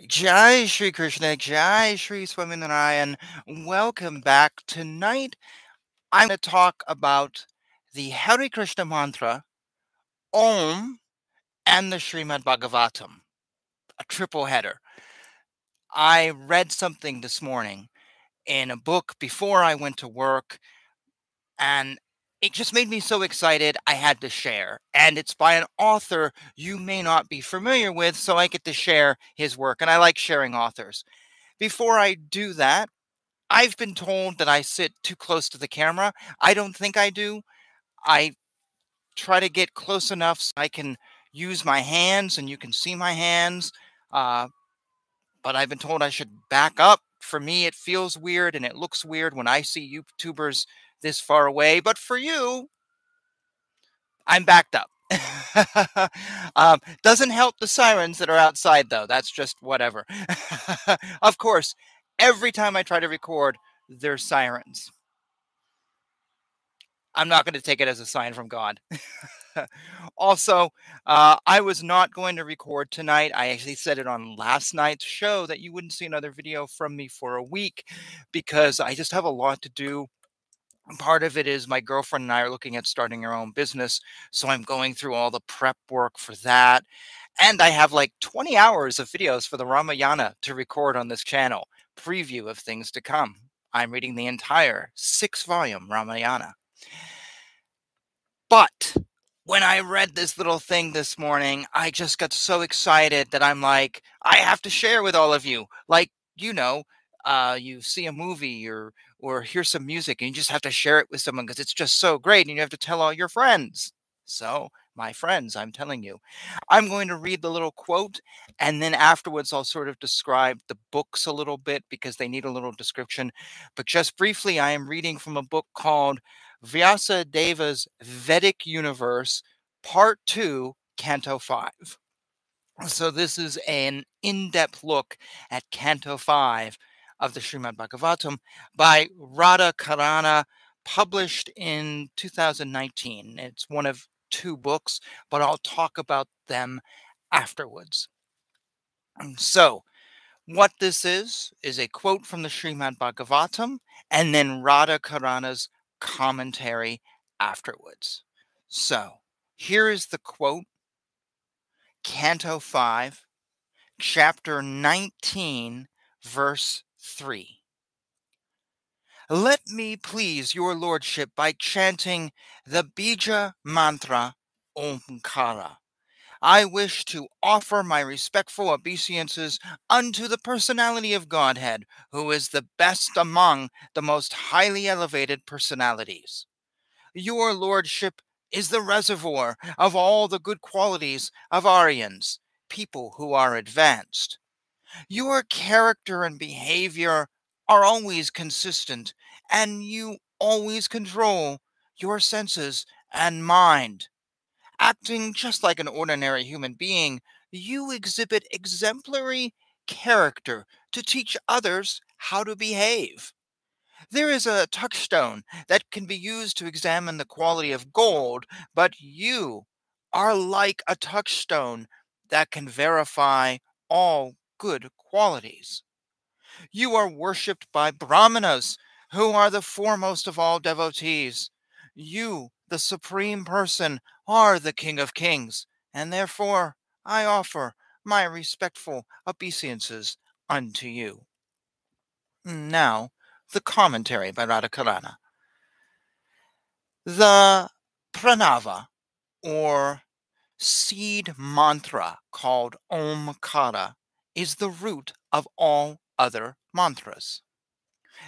Jai Shri Krishna, Jai Shri Swaminarayan. Welcome back. Tonight, I'm going to talk about the Hare Krishna mantra, Om, and the Srimad Bhagavatam, a triple header. I read something this morning in a book before I went to work, and it just made me so excited I had to share. And it's by an author you may not be familiar with, so I get to share his work. And I like sharing authors. Before I do that, I've been told that I sit too close to the camera. I don't think I do. I try to get close enough so I can use my hands and you can see my hands. Uh, but I've been told I should back up. For me, it feels weird and it looks weird when I see YouTubers this far away, but for you, I'm backed up. um, doesn't help the sirens that are outside, though. That's just whatever. of course, every time I try to record, there's sirens. I'm not going to take it as a sign from God. also, uh, I was not going to record tonight. I actually said it on last night's show that you wouldn't see another video from me for a week because I just have a lot to do part of it is my girlfriend and I are looking at starting our own business. So I'm going through all the prep work for that. And I have like 20 hours of videos for the Ramayana to record on this channel, preview of things to come. I'm reading the entire six volume Ramayana. But when I read this little thing this morning, I just got so excited that I'm like, I have to share with all of you. Like, you know, uh, you see a movie or or hear some music and you just have to share it with someone because it's just so great and you have to tell all your friends. So, my friends, I'm telling you, I'm going to read the little quote and then afterwards I'll sort of describe the books a little bit because they need a little description. But just briefly, I am reading from a book called Vyasadeva's Vedic Universe, Part 2, Canto 5. So, this is an in depth look at Canto 5 of the Srimad Bhagavatam by Radha Carana, published in 2019. It's one of two books, but I'll talk about them afterwards. So, what this is, is a quote from the Srimad Bhagavatam and then Radha Carana's commentary afterwards. So, here is the quote Canto 5, Chapter 19, verse 3. Let me please your lordship by chanting the Bija mantra Omkara. I wish to offer my respectful obeisances unto the personality of Godhead, who is the best among the most highly elevated personalities. Your lordship is the reservoir of all the good qualities of Aryans, people who are advanced. Your character and behavior are always consistent, and you always control your senses and mind. Acting just like an ordinary human being, you exhibit exemplary character to teach others how to behave. There is a touchstone that can be used to examine the quality of gold, but you are like a touchstone that can verify all good qualities. You are worshipped by Brahmanas, who are the foremost of all devotees. You, the Supreme Person, are the King of Kings, and therefore I offer my respectful obeisances unto you. Now, the commentary by Radha Carana. The pranava, or seed mantra called Omkara, is the root of all other mantras.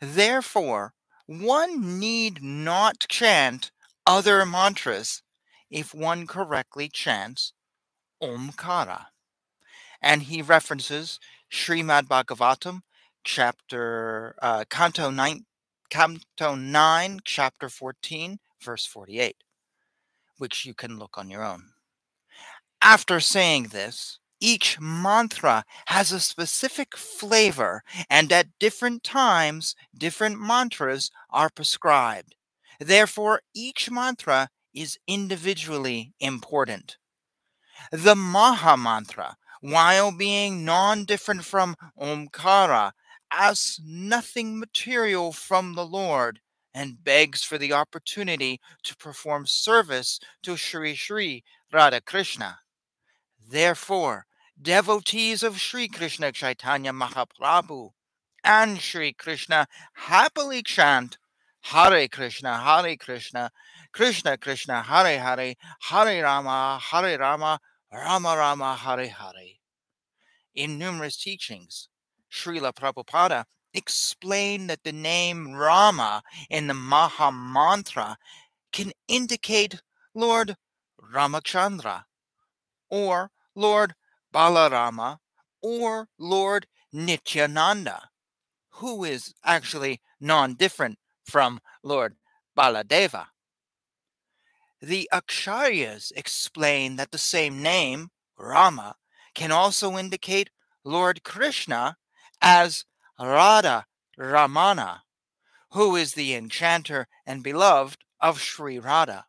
Therefore, one need not chant other mantras if one correctly chants Omkara. And he references Srimad Bhagavatam, chapter, uh, Canto 9, Canto 9, chapter 14, verse 48, which you can look on your own. After saying this, each mantra has a specific flavor, and at different times, different mantras are prescribed. Therefore, each mantra is individually important. The Maha Mantra, while being non different from Omkara, asks nothing material from the Lord and begs for the opportunity to perform service to Sri Sri Radha Krishna. Therefore, devotees of Sri Krishna Chaitanya Mahaprabhu and Sri Krishna happily chant Hare Krishna, Hare Krishna, Krishna Krishna, Hare Hare, Hare Rama, Hare Rama, Rama Rama, Hare Hare. In numerous teachings, Srila Prabhupada explained that the name Rama in the Maha Mantra can indicate Lord Ramachandra, or Lord Balarama, or Lord Nityananda, who is actually non different from Lord Baladeva. The Acharyas explain that the same name, Rama, can also indicate Lord Krishna as Radha Ramana, who is the enchanter and beloved of Sri Radha.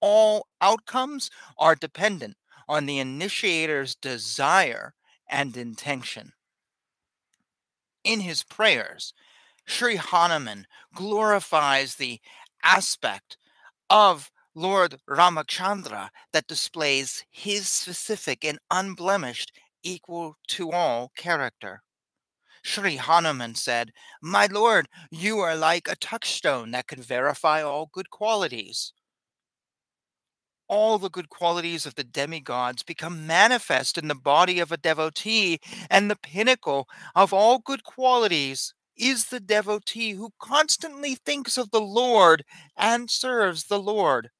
All outcomes are dependent on the initiator's desire and intention. In his prayers, Sri Hanuman glorifies the aspect of Lord Ramachandra that displays his specific and unblemished, equal to all character. Sri Hanuman said, My lord, you are like a touchstone that can verify all good qualities all the good qualities of the demigods become manifest in the body of a devotee, and the pinnacle of all good qualities is the devotee who constantly thinks of the Lord and serves the Lord.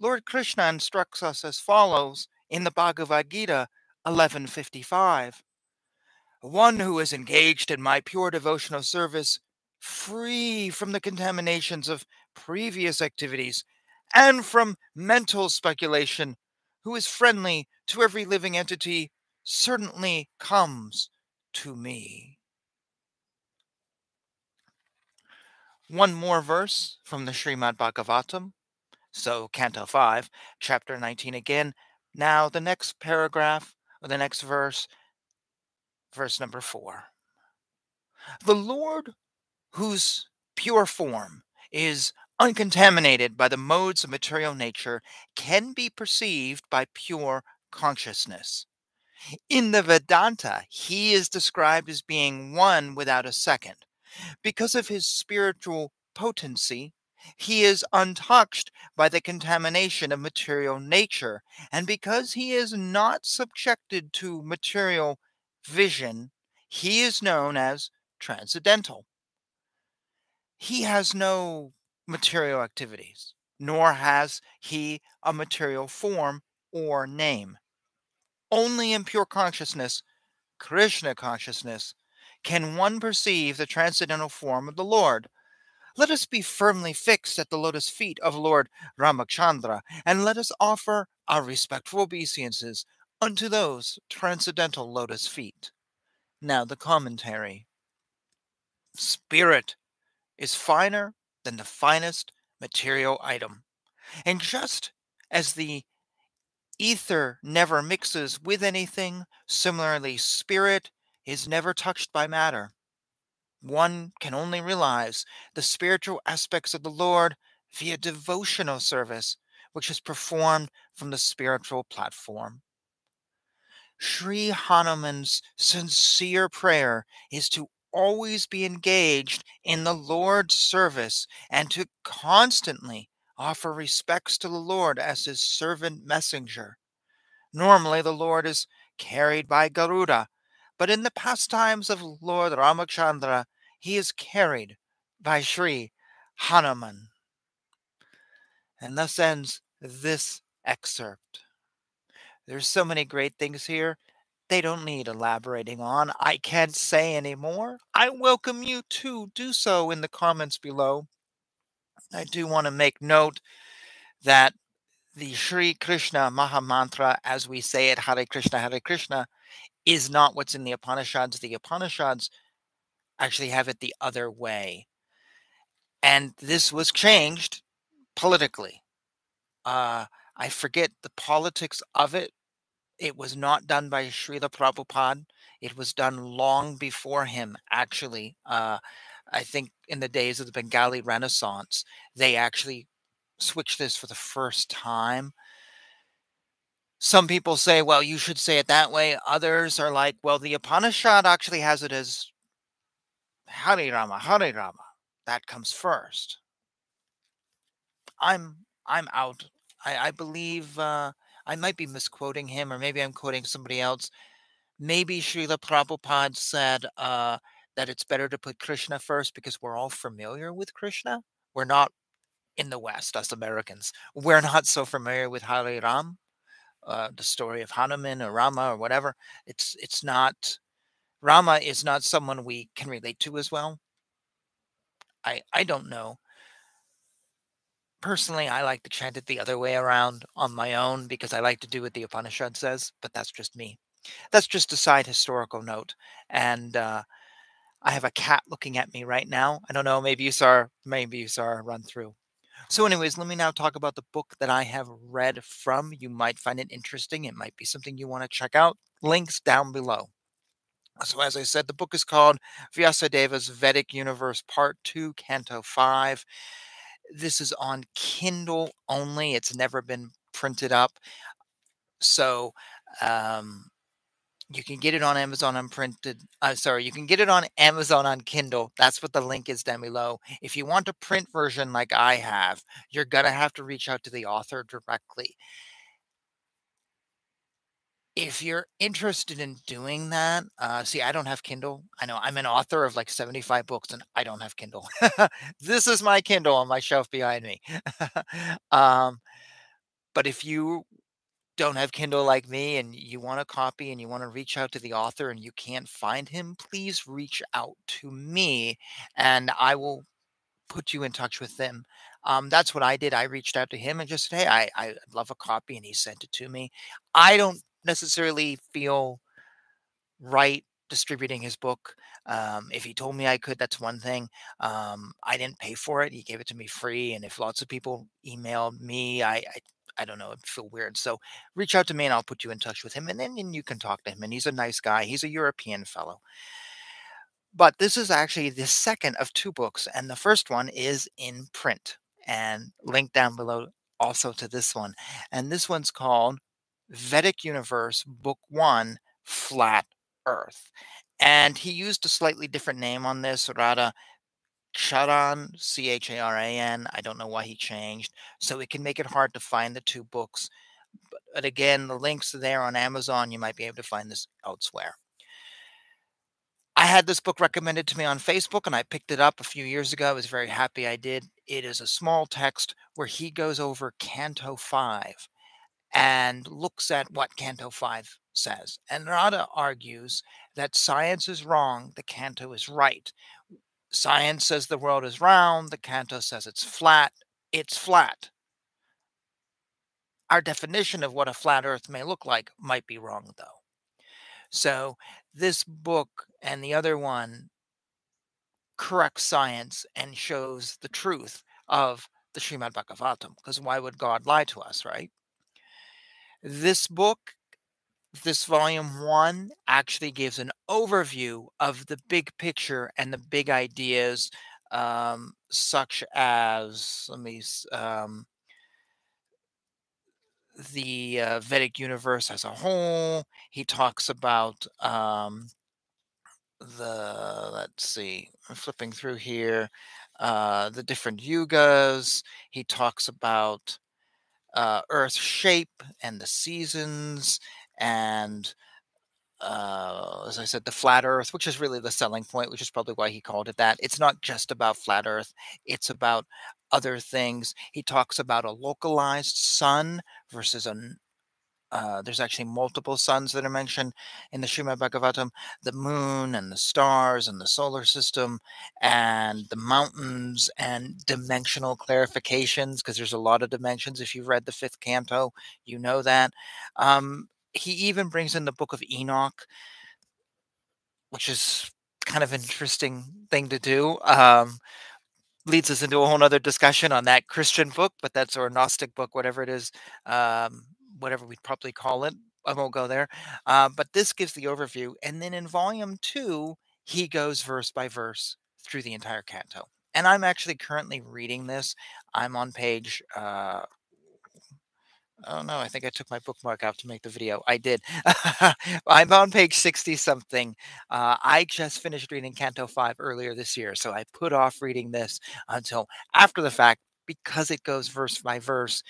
Lord Krishna instructs us as follows in the Bhagavad Gita 1155 One who is engaged in my pure devotional service, free from the contaminations of previous activities, and from mental speculation, who is friendly to every living entity, certainly comes to me. One more verse from the Srimad Bhagavatam. So, Canto 5, Chapter 19 again. Now, the next paragraph, or the next verse, verse number 4. The Lord, whose pure form is uncontaminated by the modes of material nature, can be perceived by pure consciousness. In the Vedanta, he is described as being one without a second. Because of his spiritual potency, he is untouched by the contamination of material nature, and because he is not subjected to material vision, he is known as transcendental. He has no material activities, nor has he a material form or name. Only in pure consciousness, Krishna consciousness, can one perceive the transcendental form of the Lord. Let us be firmly fixed at the lotus feet of Lord Ramachandra, and let us offer our respectful obeisances unto those transcendental lotus feet. Now the commentary. Spirit is finer than the finest material item. And just as the ether never mixes with anything, similarly, spirit is never touched by matter. One can only realize the spiritual aspects of the Lord via devotional service, which is performed from the spiritual platform. Sri Hanuman's sincere prayer is to always be engaged in the Lord's service and to constantly offer respects to the Lord as his servant messenger. Normally, the Lord is carried by Garuda, but in the pastimes of Lord Ramachandra, he is carried by Sri Hanuman. And thus ends this excerpt. There's so many great things here they don't need elaborating on. I can't say any more. I welcome you to do so in the comments below. I do want to make note that the Sri Krishna Maha Mantra, as we say it, Hare Krishna, Hare Krishna, is not what's in the Upanishads. The Upanishads actually have it the other way. And this was changed politically. Uh, I forget the politics of it, It was not done by Srila Prabhupada. It was done long before him, actually. Uh, I think in the days of the Bengali Renaissance, they actually switched this for the first time. Some people say, well, you should say it that way. Others are like, well, the Upanishad actually has it as Hari Rama, Hari Rama. That comes first. I'm I'm out. I, I believe uh, I might be misquoting him, or maybe I'm quoting somebody else. Maybe Srila Prabhupada said uh, that it's better to put Krishna first because we're all familiar with Krishna. We're not in the West, us Americans. We're not so familiar with Hari Ram, uh, the story of Hanuman or Rama or whatever. It's it's not Rama is not someone we can relate to as well. I I don't know. Personally, I like to chant it the other way around on my own because I like to do what the Upanishad says, but that's just me. That's just a side historical note. And uh, I have a cat looking at me right now. I don't know, maybe you saw maybe you saw her run through. So, anyways, let me now talk about the book that I have read from. You might find it interesting. It might be something you want to check out. Links down below. So, as I said, the book is called Vyasadeva's Vedic Universe Part 2, Canto 5. This is on Kindle only. It's never been printed up. So, um, you can get it on Amazon unprinted. I'm uh, sorry, you can get it on Amazon on Kindle. That's what the link is down below. If you want a print version like I have, you're going to have to reach out to the author directly. If you're interested in doing that, uh, see, I don't have Kindle. I know I'm an author of like 75 books and I don't have Kindle. this is my Kindle on my shelf behind me. um, but if you don't have Kindle like me and you want a copy and you want to reach out to the author and you can't find him, please reach out to me and I will put you in touch with them. Um, that's what I did. I reached out to him and just said, Hey, I, I love a copy, and he sent it to me. I don't necessarily feel right distributing his book. Um, if he told me I could, that's one thing. Um, I didn't pay for it. He gave it to me free. And if lots of people emailed me, I, I I don't know, it feel weird. So reach out to me and I'll put you in touch with him. And then and you can talk to him. And he's a nice guy. He's a European fellow. But this is actually the second of two books. And the first one is in print and link down below also to this one. And this one's called Vedic Universe Book One Flat Earth. And he used a slightly different name on this, Radha Charan, C H A R A N. I don't know why he changed. So it can make it hard to find the two books. But again, the links are there on Amazon. You might be able to find this elsewhere. I had this book recommended to me on Facebook and I picked it up a few years ago. I was very happy I did. It is a small text where he goes over Canto 5 and looks at what Canto 5 says. And Radha argues that science is wrong, the Canto is right. Science says the world is round, the Canto says it's flat. It's flat. Our definition of what a flat earth may look like might be wrong, though. So, this book and the other one corrects science and shows the truth of the Srimad Bhagavatam, because why would God lie to us, right? This book this volume one actually gives an overview of the big picture and the big ideas, um, such as let me um, the uh, Vedic universe as a whole. He talks about um, the let's see, I'm flipping through here, uh, the different yugas. He talks about uh, Earth's shape and the seasons and uh, as I said, the flat Earth, which is really the selling point, which is probably why he called it that. It's not just about flat Earth; it's about other things. He talks about a localized sun versus an uh, there's actually multiple suns that are mentioned in the Srimad Bhagavatam the moon and the stars and the solar system and the mountains and dimensional clarifications because there's a lot of dimensions. If you've read the fifth canto, you know that. Um, he even brings in the book of Enoch, which is kind of an interesting thing to do. Um, leads us into a whole other discussion on that Christian book, but that's or Gnostic book, whatever it is, um, whatever we'd probably call it. I won't go there. Uh, but this gives the overview. And then in volume two, he goes verse by verse through the entire canto. And I'm actually currently reading this. I'm on page uh, Oh no, I think I took my bookmark out to make the video. I did. I'm on page 60 something. Uh, I just finished reading Canto 5 earlier this year, so I put off reading this until after the fact because it goes verse by verse.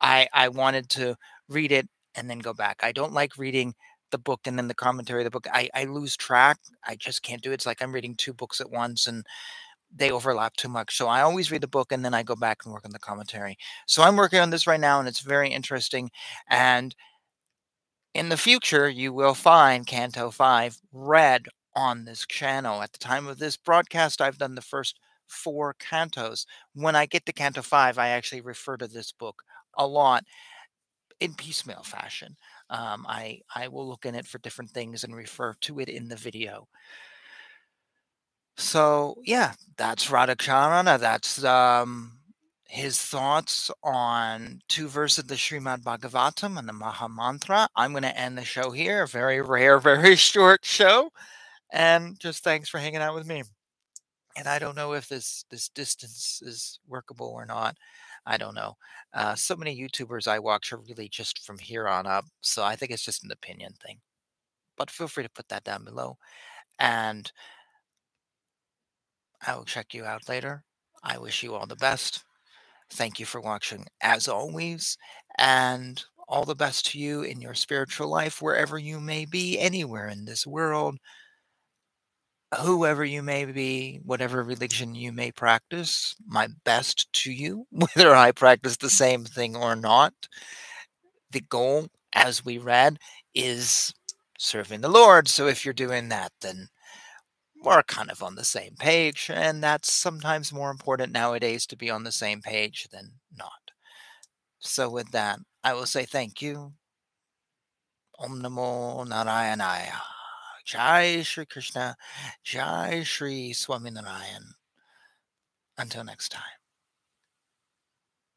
I I wanted to read it and then go back. I don't like reading the book and then the commentary of the book. I, I lose track. I just can't do it. It's like I'm reading two books at once and they overlap too much. So I always read the book and then I go back and work on the commentary. So I'm working on this right now and it's very interesting. And in the future, you will find Canto 5 read on this channel. At the time of this broadcast, I've done the first four cantos. When I get to Canto 5, I actually refer to this book a lot in piecemeal fashion. Um, I, I will look in it for different things and refer to it in the video. So yeah, that's Radhacharana. That's um, his thoughts on two verses of the Srimad Bhagavatam and the Mahamantra. I'm going to end the show here. A very rare, very short show. And just thanks for hanging out with me. And I don't know if this this distance is workable or not. I don't know. Uh, so many YouTubers I watch are really just from here on up. So I think it's just an opinion thing. But feel free to put that down below. And I will check you out later. I wish you all the best. Thank you for watching as always, and all the best to you in your spiritual life, wherever you may be, anywhere in this world, whoever you may be, whatever religion you may practice. My best to you, whether I practice the mm-hmm. same thing or not. The goal, as we read, is serving the Lord. So if you're doing that, then we're kind of on the same page, and that's sometimes more important nowadays to be on the same page than not. So, with that, I will say thank you. Om Namo Narayanaya. Jai Shri Krishna. Jai Shri Swaminarayan. Until next time.